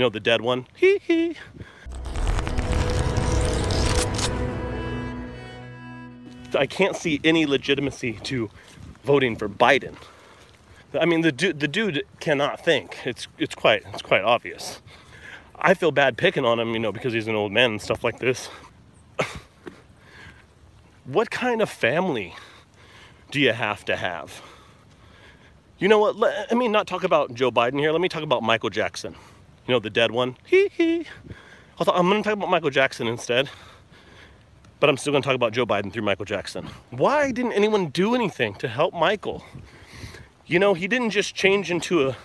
You know, the dead one. Hee hee. I can't see any legitimacy to voting for Biden. I mean, the dude, the dude cannot think. It's it's quite it's quite obvious. I feel bad picking on him, you know, because he's an old man and stuff like this. what kind of family do you have to have? You know what? Let, I mean, not talk about Joe Biden here. Let me talk about Michael Jackson. You know, the dead one. Hee hee. I'm going to talk about Michael Jackson instead. But I'm still going to talk about Joe Biden through Michael Jackson. Why didn't anyone do anything to help Michael? You know, he didn't just change into a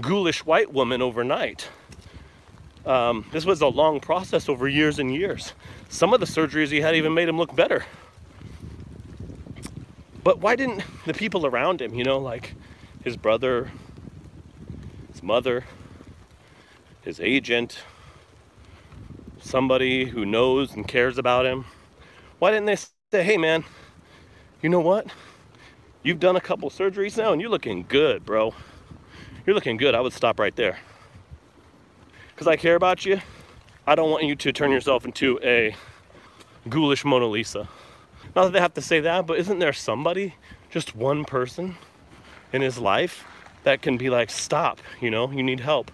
ghoulish white woman overnight. Um, this was a long process over years and years. Some of the surgeries he had even made him look better. But why didn't the people around him, you know, like his brother, his mother, his agent, somebody who knows and cares about him, why didn't they say, hey man, you know what? You've done a couple surgeries now and you're looking good, bro. You're looking good. I would stop right there. Because I care about you. I don't want you to turn yourself into a ghoulish Mona Lisa. Not that they have to say that, but isn't there somebody, just one person in his life that can be like, stop, you know, you need help?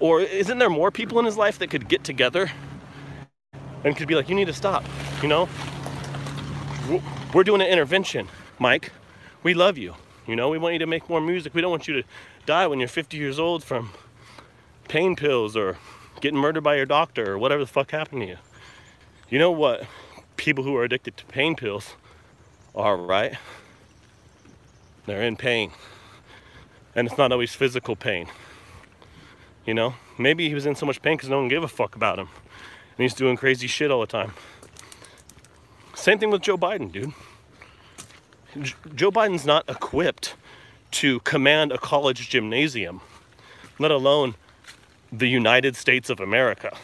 Or isn't there more people in his life that could get together and could be like, you need to stop, you know? We're doing an intervention, Mike. We love you. You know, we want you to make more music. We don't want you to die when you're 50 years old from pain pills or getting murdered by your doctor or whatever the fuck happened to you. You know what people who are addicted to pain pills are, right? They're in pain. And it's not always physical pain. You know, maybe he was in so much pain because no one gave a fuck about him. And he's doing crazy shit all the time. Same thing with Joe Biden, dude. J- Joe Biden's not equipped to command a college gymnasium, let alone the United States of America.